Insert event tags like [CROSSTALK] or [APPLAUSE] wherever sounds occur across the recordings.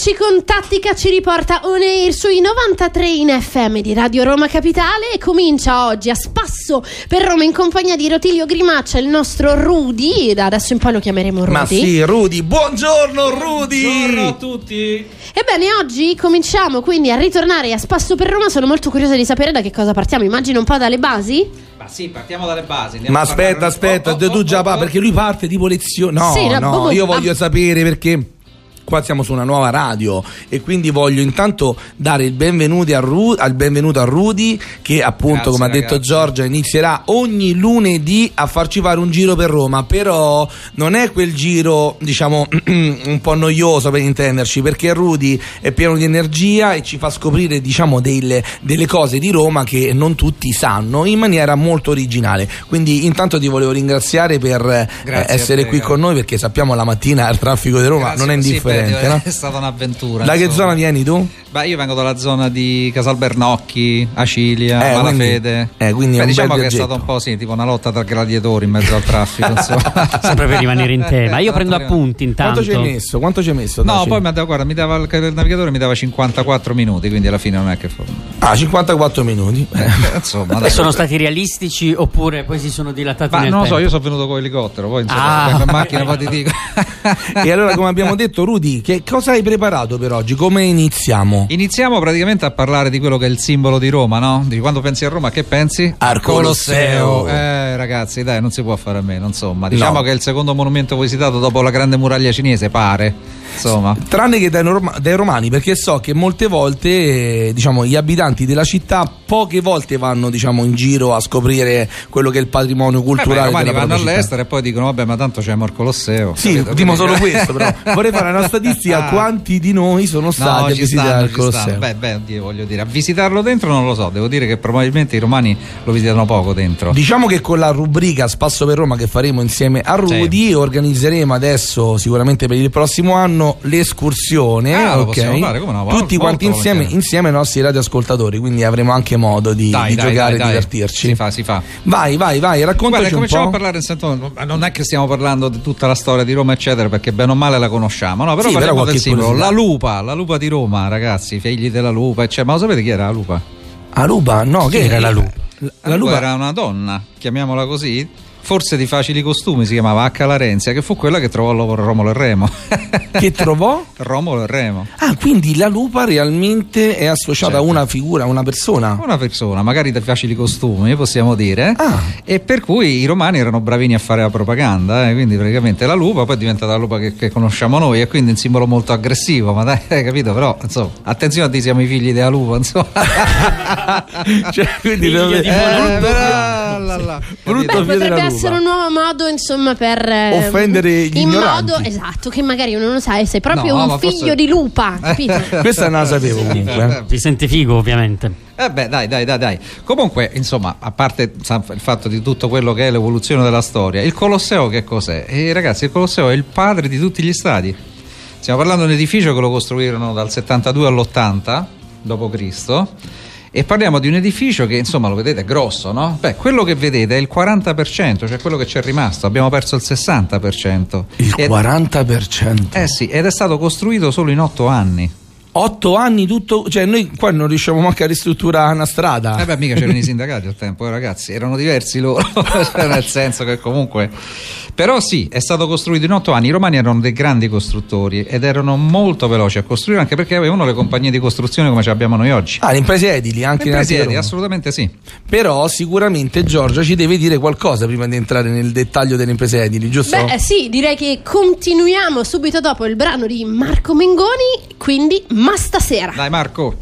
Eccoci con Tattica ci riporta On Air sui 93 in FM di Radio Roma Capitale e comincia oggi a spasso per Roma in compagnia di Rotilio Grimaccia, il nostro Rudy, da adesso in poi lo chiameremo Rudy. Ma sì, Rudy, buongiorno Rudy! Buongiorno a tutti! Ebbene, oggi cominciamo quindi a ritornare a spasso per Roma, sono molto curiosa di sapere da che cosa partiamo, immagino un po' dalle basi? Ma sì, partiamo dalle basi. andiamo Ma aspetta, aspetta, Oh, oh, tu già oh, pa- oh. perché lui parte tipo lezione. No, Sì, no, no, boh, io boh, voglio ah. sapere perché qua siamo su una nuova radio e quindi voglio intanto dare il benvenuto a, Ru- al benvenuto a Rudy che appunto, Grazie, come ha detto ragazzi. Giorgia, inizierà ogni lunedì a farci fare un giro per Roma, però non è quel giro, diciamo, [CLEARS THROAT] un po' noioso per intenderci, perché Rudy è pieno di energia e ci fa scoprire, diciamo, delle, delle cose di Roma che non tutti sanno in maniera molto originale. Quindi intanto ti volevo ringraziare per eh, Grazie essere te, qui caro. con noi perché sappiamo la mattina il traffico di Roma Grazie, non è indifferente. No? [LAUGHS] È stata un'avventura. Da che insomma. zona vieni tu? Beh, io vengo dalla zona di Casalbernocchi, Acilia, Eh, Malafede. quindi- eh, quindi è Beh, un diciamo bel che è viaggetto. stato un po' sì, tipo una lotta tra gladiatori in mezzo al traffico. [LAUGHS] Sempre per rimanere in tema. Io prendo appunti intanto. Quanto ci hai messo? Quanto ci hai messo? No, poi mi ha dato- guarda, mi dava il, il navigatore mi dava 54 minuti, quindi alla fine non è che fu- Ah, 54 minuti. Eh. [LAUGHS] insomma, E dai. sono [LAUGHS] stati realistici oppure poi si sono dilatati Ma nel non lo so, tempo? io sono venuto con l'elicottero, poi insomma, Ah. vengo in macchina poi ti dico. e allora, come abbiamo detto, Rudy, che cosa hai preparato per oggi? Come iniziamo? Iniziamo praticamente a parlare di quello che è il simbolo di Roma, no? Di quando pensi a Roma, che pensi? Al Colosseo. Eh, ragazzi, dai, non si può fare a meno, insomma. Diciamo No. che è il secondo monumento visitato dopo la grande muraglia cinese, pare. Insomma. Tranne che dai, norma- dai romani, perché so che molte volte, eh, diciamo, gli abitanti della città poche volte vanno, diciamo, in giro a scoprire quello che è il patrimonio Eh, beh, I culturale romani della vanno città. all'estero e poi dicono, vabbè, ma tanto c'è il Colosseo. Sì, capito? dimo solo [LAUGHS] questo, però vorrei fare una statistica Ah. quanti di noi sono stati No, a visitare stanno, il Colosseo. Beh, beh, oddio, voglio dire, a visitarlo dentro non lo so, devo dire che probabilmente i romani lo visitano poco dentro. Diciamo che con la rubrica Spasso per Roma che faremo insieme a Rudy organizzeremo adesso sicuramente per il prossimo anno l'escursione, Ah, lo ok? possiamo fare, come no? Tutti quanti insieme, volentieri. insieme ai nostri radioascoltatori, quindi avremo anche modo di, Dai, di dai, giocare e divertirci. Si fa, si fa. Vai, vai, vai, raccontaci Guarda, un cominciamo po'. a parlare in senso, ma non è che stiamo parlando di tutta la storia di Roma, eccetera, perché bene o male la conosciamo. No, però Sì, però parliamo qualche del simbolo. La lupa, la lupa di Roma, ragazzi, figli della lupa, eccetera. Ma lo sapete chi era la lupa? A Lupa? No, che era la lupa? La, La Lupa era una donna, chiamiamola così. Forse di facili costumi si chiamava H. Larenzia, che fu quella che trovò Romolo e Remo. che trovò? [LAUGHS] Romolo e Remo. Ah, quindi la lupa realmente è associata Certo. a una figura, a una persona. Una persona, magari di facili costumi, possiamo dire. Ah. E per cui i romani erano bravini a fare la propaganda, eh, quindi praticamente la lupa poi è diventata la lupa che, che conosciamo noi e quindi un simbolo molto aggressivo, ma dai, [LAUGHS] hai capito? Però, insomma, attenzione a dire siamo i figli della lupa, insomma. [LAUGHS] cioè, quindi Figlio dove- di Eh, però, la, la. Figlio [LAUGHS] della Potrebbe essere un nuovo modo, insomma, per eh, Offendere gli in ignoranti. modo esatto, che magari uno non sa, sei proprio No, un ma figlio forse- di lupa, capito? [LAUGHS] Questa non la sapevo comunque. Si sente figo, ovviamente. Eh beh, dai, dai, dai, dai. Comunque, insomma, a parte sa, il fatto di tutto quello che è l'evoluzione della storia, il Colosseo che cos'è? Eh, ragazzi, il Colosseo è il padre di tutti gli stati. Stiamo parlando di un edificio che lo costruirono dal 72 all'80 d.C. E parliamo di un edificio che, insomma, lo vedete, è grosso, no? Beh, quello che vedete è il 40%, cioè quello che c'è rimasto. Abbiamo perso il 60%. Il Ed- 40%. Eh sì, ed è stato costruito solo in 8 anni. Otto anni tutto, cioè noi qua non riusciamo manco a ristrutturare una strada. Eh beh, mica c'erano i [LAUGHS] sindacati al tempo, eh, ragazzi, erano diversi loro, [LAUGHS] cioè, nel senso che comunque... Però sì, è stato costruito in otto anni, i romani erano dei grandi costruttori ed erano molto veloci a costruire anche perché avevano le compagnie di costruzione come ce abbiamo noi oggi. Ah, le imprese edili anche Le imprese Roma. assolutamente sì. Però sicuramente Giorgia ci deve dire qualcosa prima di entrare nel dettaglio delle imprese edili, giusto? Beh, eh, sì, direi che continuiamo subito dopo il brano di Marco Mengoni, quindi ma stasera. Dai Marco.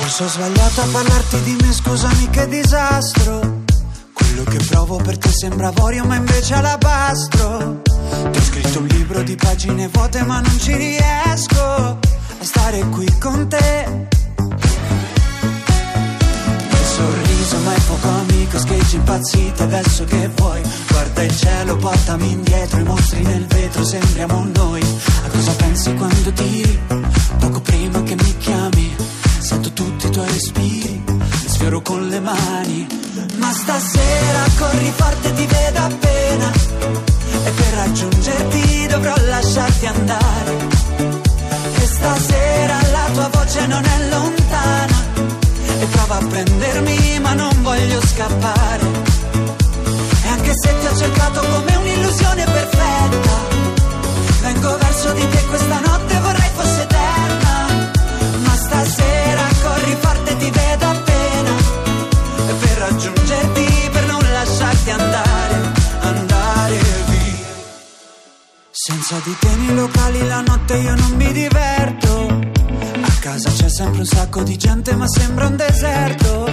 Forse ho sbagliato a parlarti di me, scusami che disastro. Quello che provo per te sembra avorio, ma invece alabastro. Ti ho scritto un libro di pagine vuote, ma non ci riesco a stare qui con te. sorriso ma è fuoco amico scheggi impazzito adesso che vuoi. Guarda il cielo portami indietro i mostri nel vetro sembriamo noi. A cosa pensi quando tiri poco prima che mi chiami? Sento tutti i tuoi respiri mi sfioro con le mani. Ma stasera corri forte ti vedo appena. E per raggiungerti dovrò lasciarti andare. E stasera la tua voce non è lontana prova a prendermi ma non voglio scappare. E anche se ti ho cercato come un'illusione perfetta, vengo verso di te questa notte vorrei fosse eterna. Ma stasera corri forte ti vedo appena, e per raggiungerti, per non lasciarti andare, andare via. Senza di te nei locali la notte io non mi diverto Casa c'è sempre un sacco di gente ma sembra un deserto.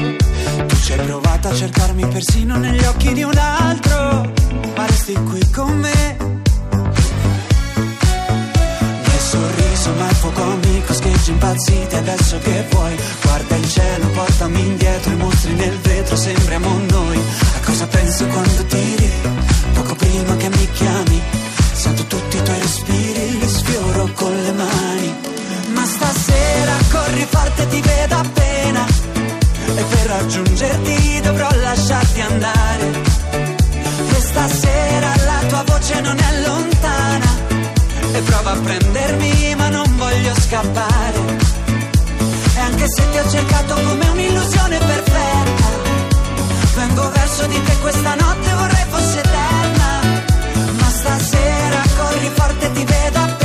Tu ci hai provato a cercarmi persino negli occhi di un altro. Ma resti qui con me. Che sorriso ma il fuoco amico scheggi impazziti adesso che vuoi. Guarda il cielo, portami indietro, i mostri nel vetro, sembriamo noi. A cosa penso quando tiri? Poco prima che mi chiami. Sento tutti i tuoi respiri, li sfioro con le mani. Forte, ti vedo appena. E per raggiungerti dovrò lasciarti andare. E stasera la tua voce non è lontana. E prova a prendermi, ma non voglio scappare. E anche se ti ho cercato come un'illusione perfetta, vengo verso di te questa notte, vorrei fosse eterna. Ma stasera corri forte, ti vedo appena.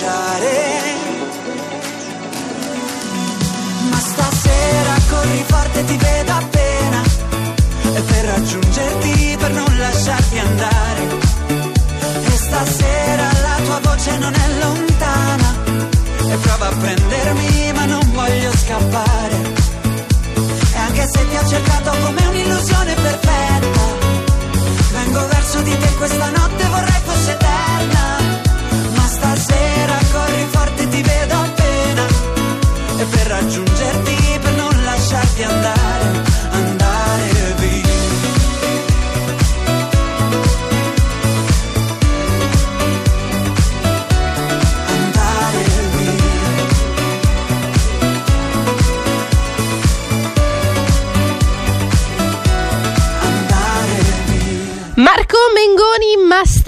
Bruciare. Ma stasera corri forte, ti vedo appena. E per raggiungerti, per non lasciarti andare. E stasera la tua voce non è lontana. E prova a prendermi, ma non voglio scappare. E anche se ti ho cercato come un'illusione perfetta, vengo verso di te questa notte, vorrei fosse eterna.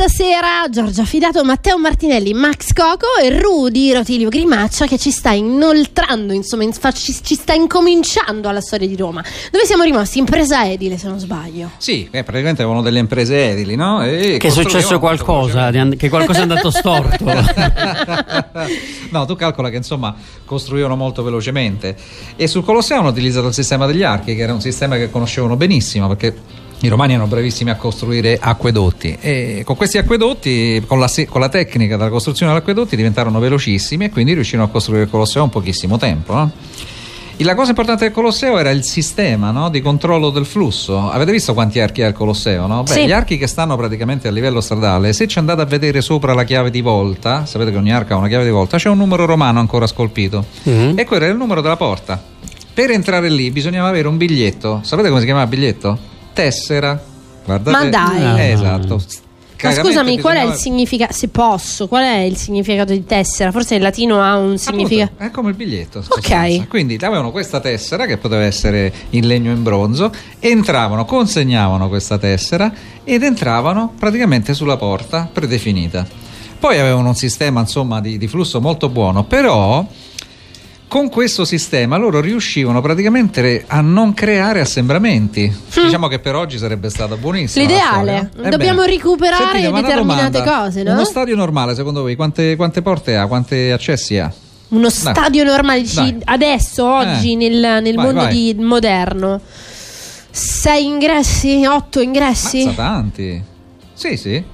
Stasera Giorgia Fidato, Matteo Martinelli, Max Coco e Rudy Rotilio Grimaccia che ci sta inoltrando, insomma, in- fa- ci, ci sta incominciando alla storia di Roma. Dove siamo rimasti? Impresa edile, se non sbaglio. Sì, eh, praticamente avevano delle imprese edili, no? E Che è successo qualcosa, che qualcosa è andato storto. [LAUGHS] no, tu calcola che insomma costruivano molto velocemente e sul Colosseo hanno utilizzato il sistema degli archi, che era un sistema che conoscevano benissimo perché i romani erano bravissimi a costruire acquedotti e con questi acquedotti, con la, con la tecnica della costruzione degli acquedotti, diventarono velocissimi e quindi riuscirono a costruire il Colosseo in pochissimo tempo. no? E La cosa importante del Colosseo era il sistema no, di controllo del flusso. Avete visto quanti archi ha il Colosseo? No? Beh, Sì. Gli archi che stanno praticamente a livello stradale, se ci andate a vedere sopra la chiave di volta, sapete che ogni arco ha una chiave di volta, c'è un numero romano ancora scolpito. Mhm. E quello era il numero della porta. Per entrare lì bisognava avere un biglietto. Sapete come si chiamava il biglietto? Tessera. Guardate. Ma dai. Eh, esatto. Ma scusami, qual è il significato? Se posso, qual è il significato di tessera? Forse il latino ha un significato. Appunto, è come il biglietto. Ok. Quindi avevano questa tessera che poteva essere in legno o in bronzo, entravano, consegnavano questa tessera ed entravano praticamente sulla porta predefinita. Poi avevano un sistema insomma di, di flusso molto buono, però con questo sistema loro riuscivano praticamente a non creare assembramenti. Diciamo che per oggi sarebbe stata buonissima. L'ideale. Dobbiamo recuperare sentite, determinate domanda. cose, no? Uno stadio normale, secondo voi, quante, quante porte ha? Quanti accessi ha? Uno stadio normale, dici Dai. adesso, oggi, Eh. nel, nel Vai, mondo vai. di- moderno. Sei ingressi? Otto ingressi? Mazza tanti. Sì, sì.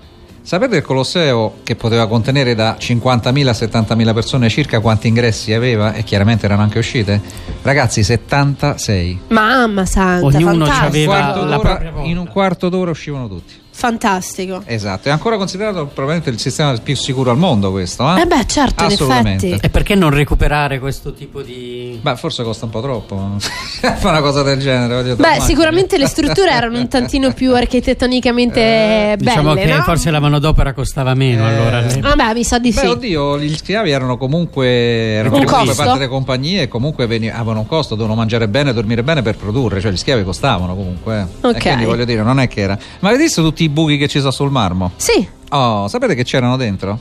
Sapete il Colosseo che poteva contenere da 50.000 a 70.000 persone circa quanti ingressi aveva? E chiaramente erano anche uscite? Ragazzi, 76. Mamma santa, Ognuno fantastico. Quarto la propria porta. in un quarto d'ora uscivano tutti. Fantastico. Esatto, è ancora considerato probabilmente il sistema più sicuro al mondo questo. Eh, Eh beh, certo, Assolutamente. e perché non recuperare questo tipo di... Beh, forse costa un po' troppo [LAUGHS] fare una cosa del genere. Beh, sicuramente le strutture erano un tantino più architettonicamente belle, Diciamo che no? forse la manodopera costava meno Eh. allora. Vabbè, mi sa di sì. Beh, oddio, gli schiavi erano comunque, erano Un comunque costo? parte delle compagnie e comunque avevano un costo, dovevano mangiare bene, dormire bene per produrre, cioè gli schiavi costavano comunque. eh. Ok. E quindi voglio dire, non è che era. Ma avete visto tutti i buchi che ci sono sul marmo? Sì, Oh, sapete che c'erano dentro?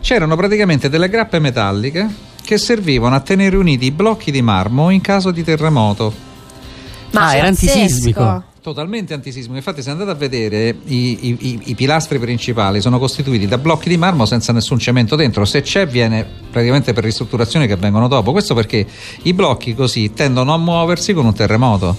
C'erano praticamente delle grappe metalliche che servivano a tenere uniti i blocchi di marmo in caso di terremoto. Ah, era antisismico. Totalmente antisismico, infatti se andate a vedere i, i- i- i pilastri principali sono costituiti da blocchi di marmo senza nessun cemento dentro, se c'è viene praticamente per ristrutturazioni che vengono dopo, questo perché i blocchi così tendono a muoversi con un terremoto,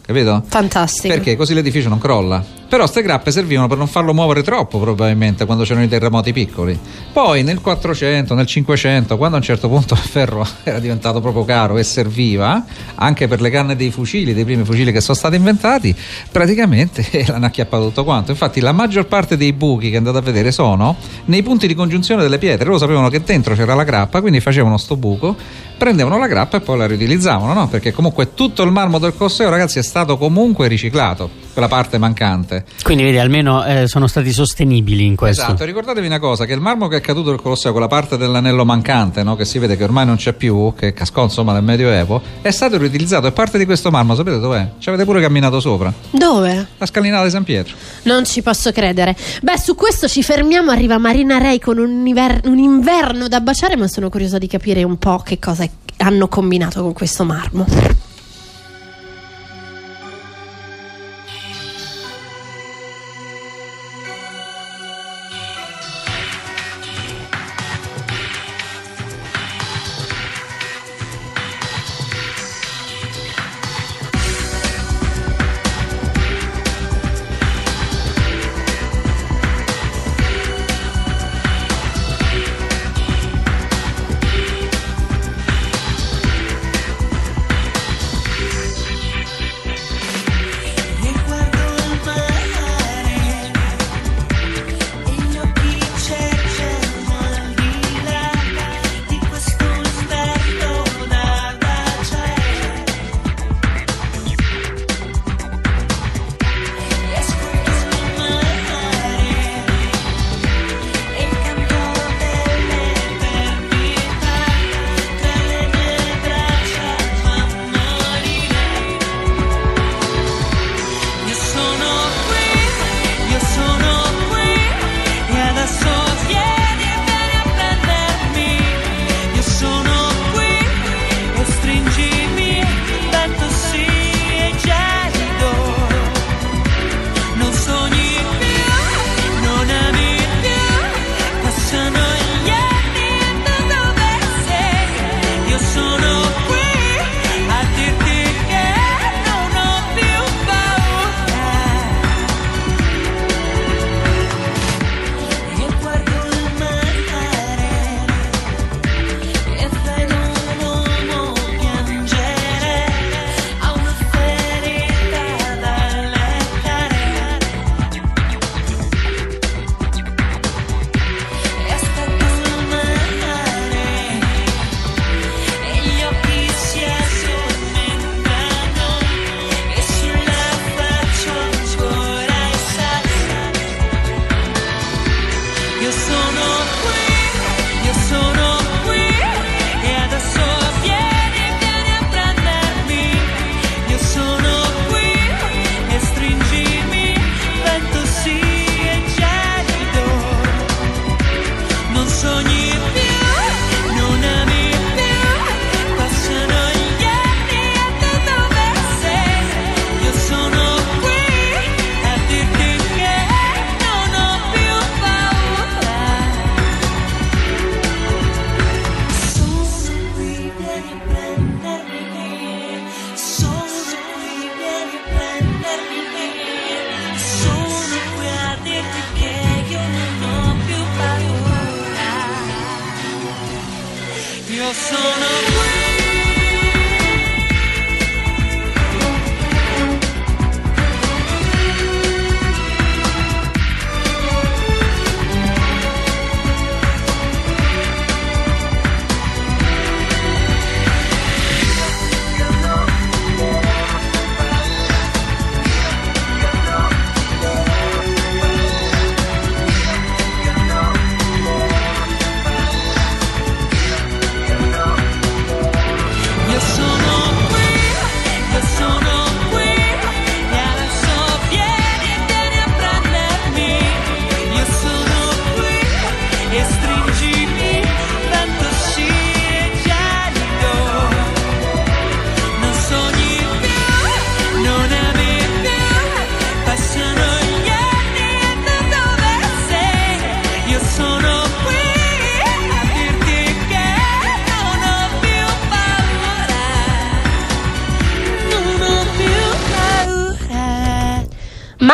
capito? Fantastico. Perché così l'edificio non crolla. Però queste grappe servivano per non farlo muovere troppo, probabilmente, quando c'erano i terremoti piccoli. Poi nel 400, nel 500, quando a un certo punto il ferro [LAUGHS] era diventato proprio caro e serviva anche per le canne dei fucili, dei primi fucili che sono stati inventati, praticamente [LAUGHS] l'hanno acchiappato tutto quanto. Infatti, la maggior parte dei buchi che andate a vedere sono nei punti di congiunzione delle pietre. Loro sapevano che dentro c'era la grappa, quindi facevano sto buco, prendevano la grappa e poi la riutilizzavano, no? Perché comunque tutto il marmo del Colosseo, ragazzi, è stato comunque riciclato, quella parte mancante. Quindi vedi, almeno eh, sono stati sostenibili in questo. Esatto, ricordatevi una cosa, che il marmo che è caduto del Colosseo, quella parte dell'anello mancante, no? che si vede che ormai non c'è più, che cascò insomma nel Medioevo, è stato riutilizzato e parte di questo marmo, sapete dov'è? Ci avete pure camminato sopra, Dove? la scalinata di San Pietro. Non ci posso credere. Beh, su questo ci fermiamo. Arriva Marina Rei con un, inver- un inverno da baciare, ma sono curiosa di capire un po' che cosa hanno combinato con questo marmo.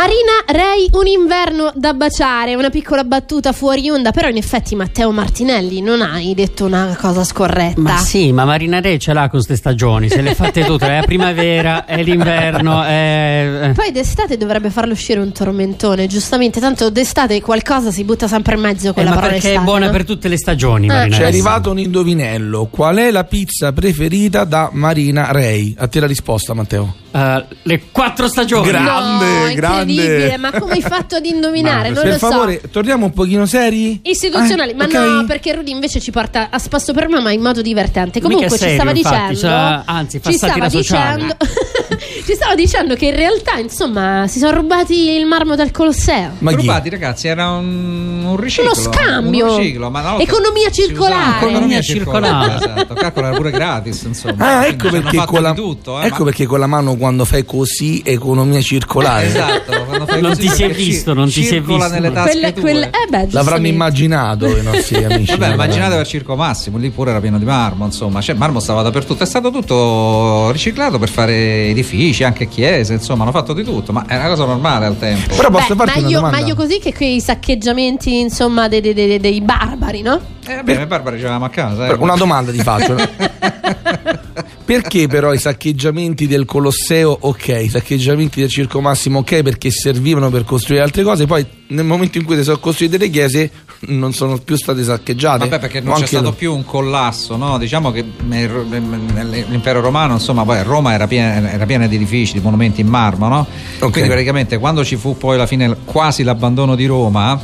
Marina Rei, un inverno da baciare, una piccola battuta fuori onda, però in effetti Matteo Martinelli non hai detto una cosa scorretta. Ma sì, ma Marina Re ce l'ha con queste stagioni, se le fatte tutte, è la primavera, è l'inverno, è... Poi d'estate dovrebbe farlo uscire un tormentone, giustamente, tanto d'estate qualcosa si butta sempre in mezzo con Eh, la ma parola perché estate, è buona no? per tutte le stagioni, Eh. Marina Ci è Re. arrivato un indovinello. Qual è la pizza preferita da Marina Rei? A te la risposta, Matteo. Eh, le quattro stagioni. Gra- No, Grande, incredibile, grande. ma come hai fatto ad indovinare? non per lo so. favore, torniamo un pochino seri. Istituzionali, Eh, ma ok? no, perché Rudy invece ci porta a spasso per me, ma in modo divertente. Comunque è ci serio, stava infatti, dicendo, cioè, anzi, ci stava dicendo, [LAUGHS] ci stava dicendo che in realtà, insomma, si sono rubati il marmo dal Colosseo. Ma chi? Rubati, ragazzi, era un, un riciclo. Uno scambio. Un riciclo, ma Economia si usava- circolare. Economia Economia circolare. circolare. Esatto, calcola era pure gratis, insomma. Ah, Quindi ecco ci hanno perché, fatto con la, di tutto, eh, ecco ma- perché con la mano quando fai così economia circolare. Esatto, quando fai Non così ti si è perché visto, non ti si è circola visto. nelle tasche Quelle- tue. quelle- eh beh, L'avranno giustamente. immaginato i nostri [LAUGHS] amici. Vabbè, immaginate per Circo Massimo, lì pure era pieno di marmo, insomma, cioè, il marmo stava dappertutto, è stato tutto riciclato per fare edifici, anche chiese, insomma, hanno fatto di tutto, ma è una cosa normale al tempo. Però posso Beh, farti una meglio, domanda? meglio così che quei saccheggiamenti, insomma, dei, dei- dei- dei barbari, no? Eh, vabbè, noi barbari ci avevamo a casa. eh. Una domanda ti faccio. [LAUGHS] Perché però i saccheggiamenti del Colosseo ok, i saccheggiamenti del Circo Massimo ok perché servivano per costruire altre cose, poi nel momento in cui si sono costruite le chiese non sono più state saccheggiate. Vabbè, perché non c'è stato lo- più un collasso, no? Diciamo che nel- nel- l'impero romano, insomma, poi Roma era piena, era piena di edifici, di monumenti in marmo, no? Ok. Quindi praticamente quando ci fu poi alla fine quasi l'abbandono di Roma,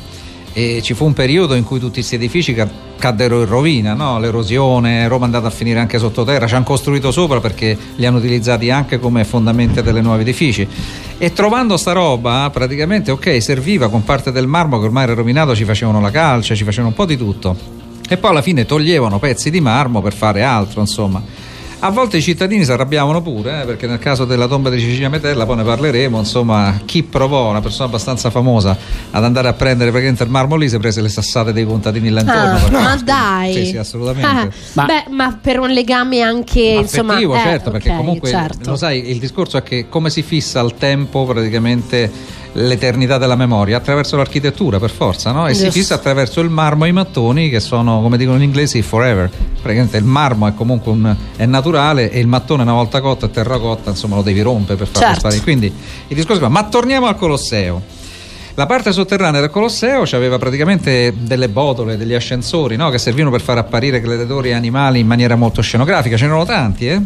e ci fu un periodo in cui tutti questi edifici ca- caddero in rovina, no? l'erosione, Roma è andata a finire anche sottoterra, ci hanno costruito sopra perché li hanno utilizzati anche come fondamenta delle nuovi edifici. E trovando sta roba, praticamente ok, serviva con parte del marmo che ormai era rovinato, ci facevano la calce, ci facevano un po' di tutto. E poi alla fine toglievano pezzi di marmo per fare altro, insomma. A volte i cittadini si arrabbiavano pure, eh, perché nel caso della tomba di Cecilia Metella, poi ne parleremo, insomma, chi provò, una persona abbastanza famosa, ad andare a prendere praticamente il marmo lì, si prese le sassate dei contadini là intorno. Ah, ma Sì, dai. Sì, sì, assolutamente. Ah, Ma- Beh, ma per un legame anche, insomma... Affettivo, eh, certo, perché ok, comunque certo. lo sai, il discorso è che come si fissa al tempo praticamente l'eternità della memoria attraverso l'architettura per forza, no? E si Giusto. fissa attraverso il marmo e i mattoni che sono, come dicono in inglese, forever. Praticamente il marmo è comunque un, è naturale e il mattone una volta cotto è terracotta, insomma lo devi rompere per farlo Certo. sparire. Quindi il discorso è, ma torniamo al Colosseo. La parte sotterranea del Colosseo aveva praticamente delle botole, degli ascensori no? che servivano per far apparire gladiatori e animali in maniera molto scenografica. Ce n'erano tanti, eh?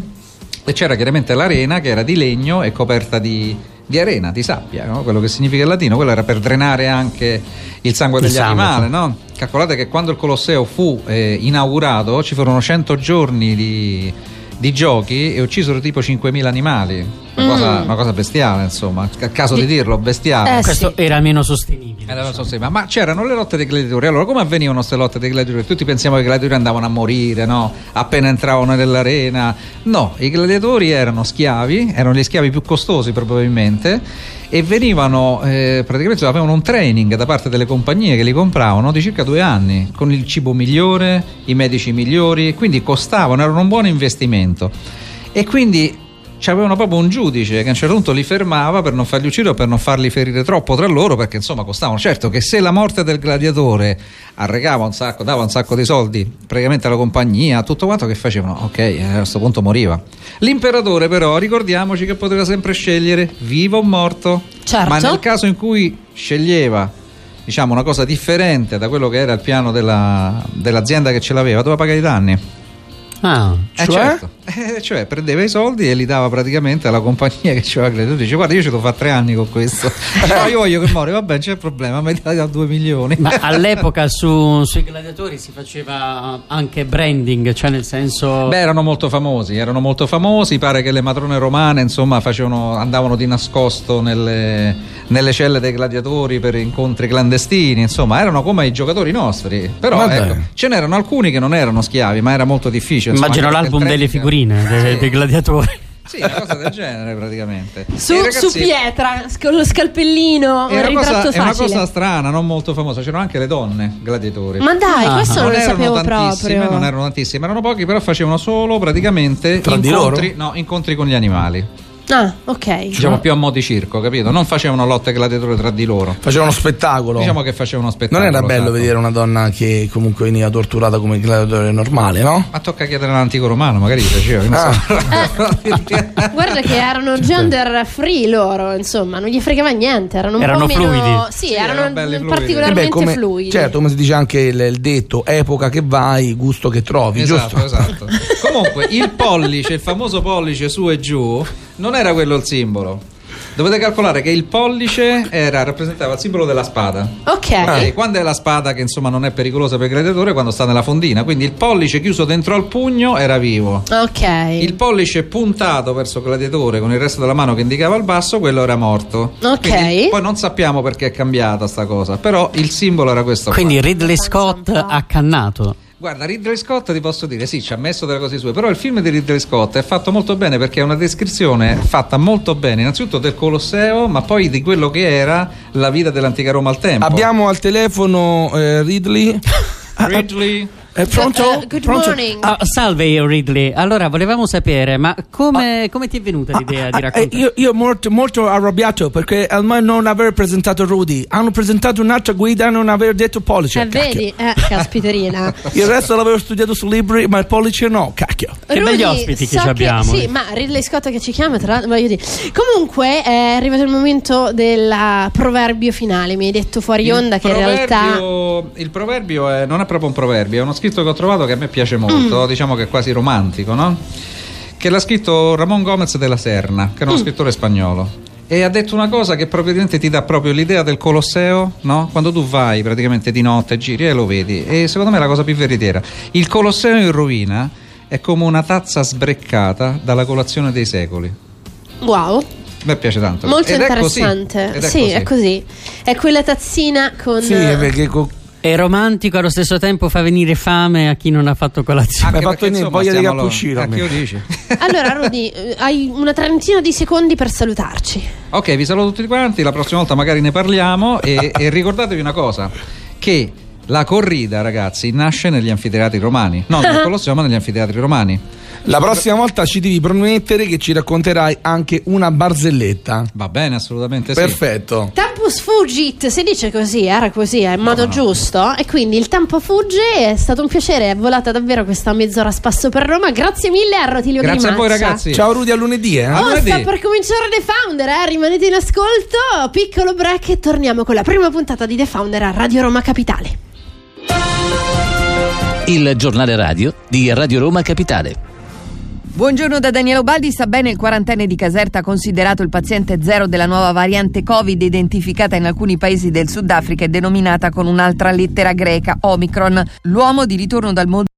E c'era chiaramente l'arena che era di legno e coperta di, di arena, di sabbia, no? quello che significa in latino. Quello era per drenare anche il sangue Il degli sangue, animali. No? Calcolate che quando il Colosseo fu eh, inaugurato ci furono 100 giorni di, di giochi e uccisero tipo 5.000 animali. Una, cosa, una cosa bestiale, insomma. A caso di dirlo, bestiale. Mm. Eh, Questo sì. era meno sostenibile. Eh, non so ma, ma c'erano le lotte dei gladiatori. Allora, come avvenivano queste lotte dei gladiatori? Tutti pensiamo che i gladiatori andavano a morire, no? Appena entravano nell'arena. No, i gladiatori erano schiavi, erano gli schiavi più costosi probabilmente, e venivano eh, praticamente avevano un training da parte delle compagnie che li compravano di circa due anni, con il cibo migliore, i medici migliori, quindi costavano, erano un buon investimento. E quindi c'avevano proprio un giudice che a un certo punto li fermava per non farli uccidere o per non farli ferire troppo tra loro perché insomma costavano. Certo che se la morte del gladiatore arrecava un sacco dava un sacco di soldi praticamente alla compagnia tutto quanto che facevano? Ok eh, a questo punto moriva. L'imperatore però ricordiamoci che poteva sempre scegliere vivo o morto. Certo. ma nel caso in cui sceglieva diciamo una cosa differente da quello che era il piano della- dell'azienda che ce l'aveva doveva pagare i danni Ah, eh, Cioè? certo. Eh, cioè prendeva i soldi e li dava praticamente alla compagnia che c'era credito. Dice guarda io ci devo fare tre anni con questo. [LAUGHS] No, io voglio che muore, va bene, c'è problema, mi dai da due milioni. ma [LAUGHS] all'epoca su- sui gladiatori si faceva anche branding, cioè nel senso... Beh, erano molto famosi, erano molto famosi, pare che le matrone romane insomma facevano, andavano di nascosto nelle, nelle celle dei gladiatori per incontri clandestini, insomma erano come i giocatori nostri, però ecco, ce n'erano alcuni che non erano schiavi, ma era molto difficile. Insomma, Immagino l'album delle figurine dei, Sì. dei gladiatori. Sì, una cosa del genere praticamente. Su, ragazzi- su pietra, con lo scalpellino, È un una, cosa, è una cosa strana, non molto famosa. C'erano anche le donne gladiatori. Ma dai, Ah. questo non, non lo erano sapevo tantissime, proprio. non erano tantissime, erano pochi, però facevano solo praticamente Tra di incontri, loro? no, incontri con gli animali. Ah, ok. Diciamo più a mo' di circo, capito? Non facevano lotte gladiatori tra di loro. Facevano spettacolo. Diciamo che facevano spettacolo. non era bello esatto. vedere una donna che comunque veniva torturata come gladiatore normale, no? Ma tocca chiedere all'antico romano, magari gli piaceva. che ne Ah. [LAUGHS] so. Guarda che erano gender free loro, insomma, non gli fregava niente, erano un Erano po' meno fluidi. Sì, Sì, erano, erano particolarmente Eh beh, come, fluidi. certo, come si dice anche il, il detto, epoca che vai, gusto che trovi, Esatto, giusto? esatto. [LAUGHS] Comunque, il pollice, il famoso pollice su e giù, non era quello il simbolo. Dovete calcolare che il pollice era, rappresentava il simbolo della spada. Ok. Ok, Quando è la spada che insomma non è pericolosa per il gladiatore, quando sta nella fondina. Quindi il pollice chiuso dentro al pugno era vivo. Ok. Il pollice puntato verso il gladiatore con il resto della mano che indicava il basso, quello era morto. Ok. Quindi, poi non sappiamo perché è cambiata sta cosa, però il simbolo era questo. qua. Quindi Ridley Scott accannato. Guarda, Ridley Scott ti posso dire, sì, ci ha messo delle cose sue, però il film di Ridley Scott è fatto molto bene perché è una descrizione fatta molto bene, innanzitutto del Colosseo, ma poi di quello che era la vita dell'antica Roma al tempo. Abbiamo al telefono eh, Ridley. [LAUGHS] Ridley. È pronto? Uh, good Pronto? morning. Ah, salve Ridley, allora volevamo sapere, ma come, come ti è venuta l'idea di Ah, eh, raccontare? io, io molto, molto arrabbiato perché almeno non aver presentato Rudy. Hanno presentato un'altra guida e non aver detto pollice. Eh, cacchio. vedi? Eh, caspiterina. [LAUGHS] Il resto l'avevo studiato su libri, ma il pollice no, cacchio. Che Rudy, begli ospiti che so ci abbiamo, Sì, eh. ma Ridley Scott che ci chiama, tra l'altro, voglio dire. Comunque è arrivato il momento del proverbio finale. Mi hai detto fuori onda che in realtà. Il proverbio è- non è proprio un proverbio, è uno scritto che ho trovato che a me piace molto, Mm. diciamo che è quasi romantico, no? Che l'ha scritto Ramon Gomez della Serna, che è Mm. uno scrittore spagnolo. E ha detto una cosa che probabilmente ti dà proprio l'idea del Colosseo, no? Quando tu vai praticamente di notte, giri e lo vedi. E secondo me è la cosa più veritiera. Il Colosseo in rovina è come una tazza sbreccata dalla colazione dei secoli. Wow, A me piace tanto. molto Ed è così. interessante. Ed è sì, così. è così. È quella tazzina con. Sì, perché co- È romantico allo stesso tempo fa venire fame a chi non ha fatto colazione. Hai fatto insomma, voglia di cappuccino a me. che lo dici? [LAUGHS] Allora, Rudy, eh, hai una trentina di secondi per salutarci. ok, vi saluto tutti quanti, la prossima volta magari ne parliamo e, [LAUGHS] e ricordatevi una cosa, che la corrida ragazzi nasce negli anfiteatri romani, non [LAUGHS] nel Colosseo ma negli anfiteatri romani. la prossima volta ci devi promettere che ci racconterai anche una barzelletta. Va bene, assolutamente sì. Perfetto. Tempus fugit, si dice così, era così, è in modo giusto. E quindi il tempo fugge, è stato un piacere, è volata davvero questa mezz'ora a spasso per Roma. Grazie mille a Rotilio Grazie a voi ragazzi. Ciao Rudy, a lunedì, eh? A Oh, lunedì. sta per cominciare The Founder, eh? rimanete in ascolto, piccolo break e torniamo con la prima puntata di The Founder a Radio Roma Capitale. Il giornale radio di Radio Roma Capitale. Buongiorno da Daniele Ubaldi. Sta bene il quarantenne di Caserta, considerato il paziente zero della nuova variante Covid identificata in alcuni paesi del Sudafrica e denominata con un'altra lettera greca, Omicron. L'uomo di ritorno dal mondo